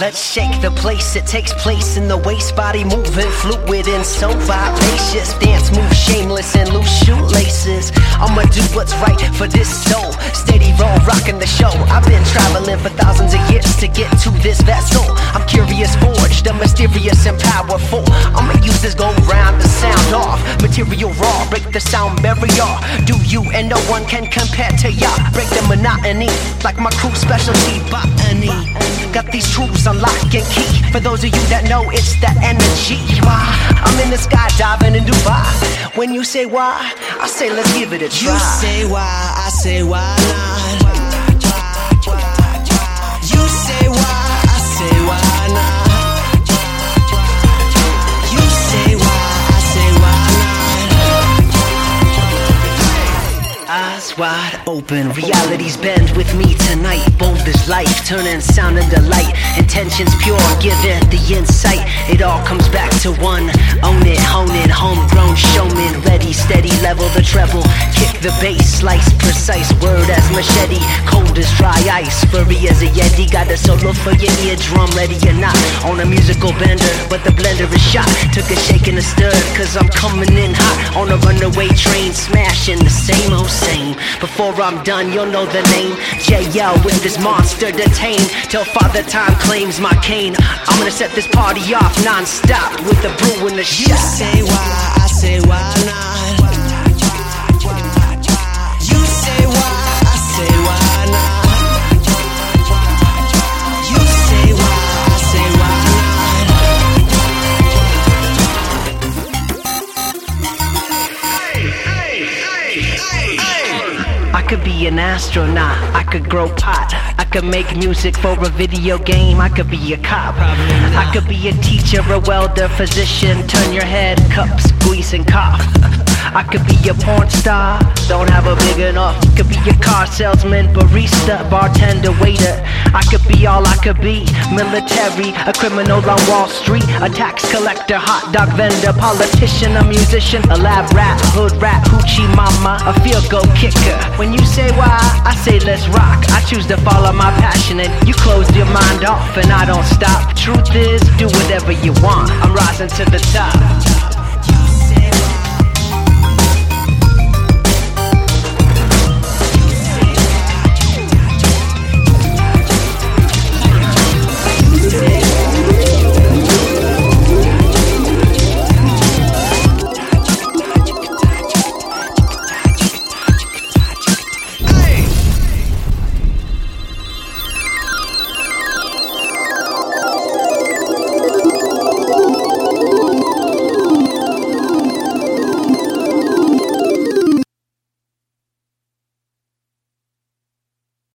Let's shake the place. It takes place in the waist, body moving fluid and so vivacious. Dance move shameless and loose shoelaces. I'ma do what's right for this soul. Steady roll, rocking the show. I've been traveling for thousands of years to get to this vessel. I'm curious, forged, the mysterious and powerful. I'ma use this go round the sound off. Material raw, break the sound barrier. Do you and no one can compare to ya. Break the monotony, like my crew specialty botany. These truths unlock and key. For those of you that know, it's the energy. Why? I'm in the sky diving in Dubai. When you say why, I say let's give it a try. You say why, I say why not. Wide open, realities bend with me tonight. Bold as life, turning sound into light. Intentions pure, give it the insight. It all comes back to one. Own it, hone it, homegrown showman. Ready, steady, level the treble. Kick the bass, slice precise. Word as machete, dry ice. Furry as a yeti, got a solo for your eardrum. Ready or not, on a musical bender, but the blender is shot. Took a shake and a stir, cause I'm coming in hot. On a runaway train, smashing the same old same. Before I'm done, you'll know the name. JL with this monster detained. Till father time claims my cane. I'm gonna set this party off non-stop with the brew and the shot. You say why, I say why not. I could be an astronaut, I could grow pot, I could make music for a video game, I could be a cop, I could be a teacher, a welder, physician, turn your head, cup, squeeze and cough. I could be a porn star, don't have a big enough. Could be a car salesman, barista, bartender, waiter. I could be all I could be, military, a criminal on Wall Street, a tax collector, hot dog vendor, politician, a musician, a lab rat, hood rat, mama, a field goal kicker. When you say why, I say let's rock. I choose to follow my passion and you close your mind off and I don't stop. Truth is, do whatever you want. I'm rising to the top.